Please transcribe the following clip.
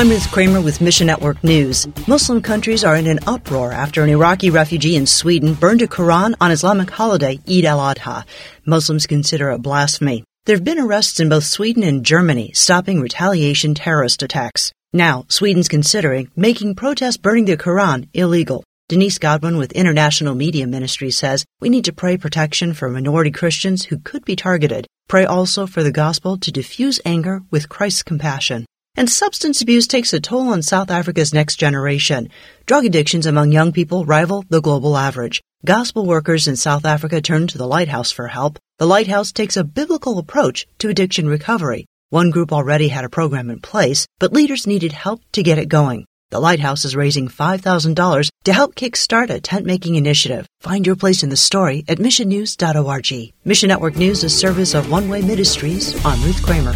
I'm Ruth Kramer with Mission Network News. Muslim countries are in an uproar after an Iraqi refugee in Sweden burned a Quran on Islamic holiday Eid al-Adha. Muslims consider it blasphemy. There have been arrests in both Sweden and Germany stopping retaliation terrorist attacks. Now, Sweden's considering making protest burning the Quran illegal. Denise Godwin with International Media Ministry says we need to pray protection for minority Christians who could be targeted. Pray also for the gospel to diffuse anger with Christ's compassion. And substance abuse takes a toll on South Africa's next generation. Drug addictions among young people rival the global average. Gospel workers in South Africa turn to the Lighthouse for help. The Lighthouse takes a biblical approach to addiction recovery. One group already had a program in place, but leaders needed help to get it going. The Lighthouse is raising $5,000 to help kickstart a tent making initiative. Find your place in the story at missionnews.org. Mission Network News is service of One Way Ministries. I'm Ruth Kramer.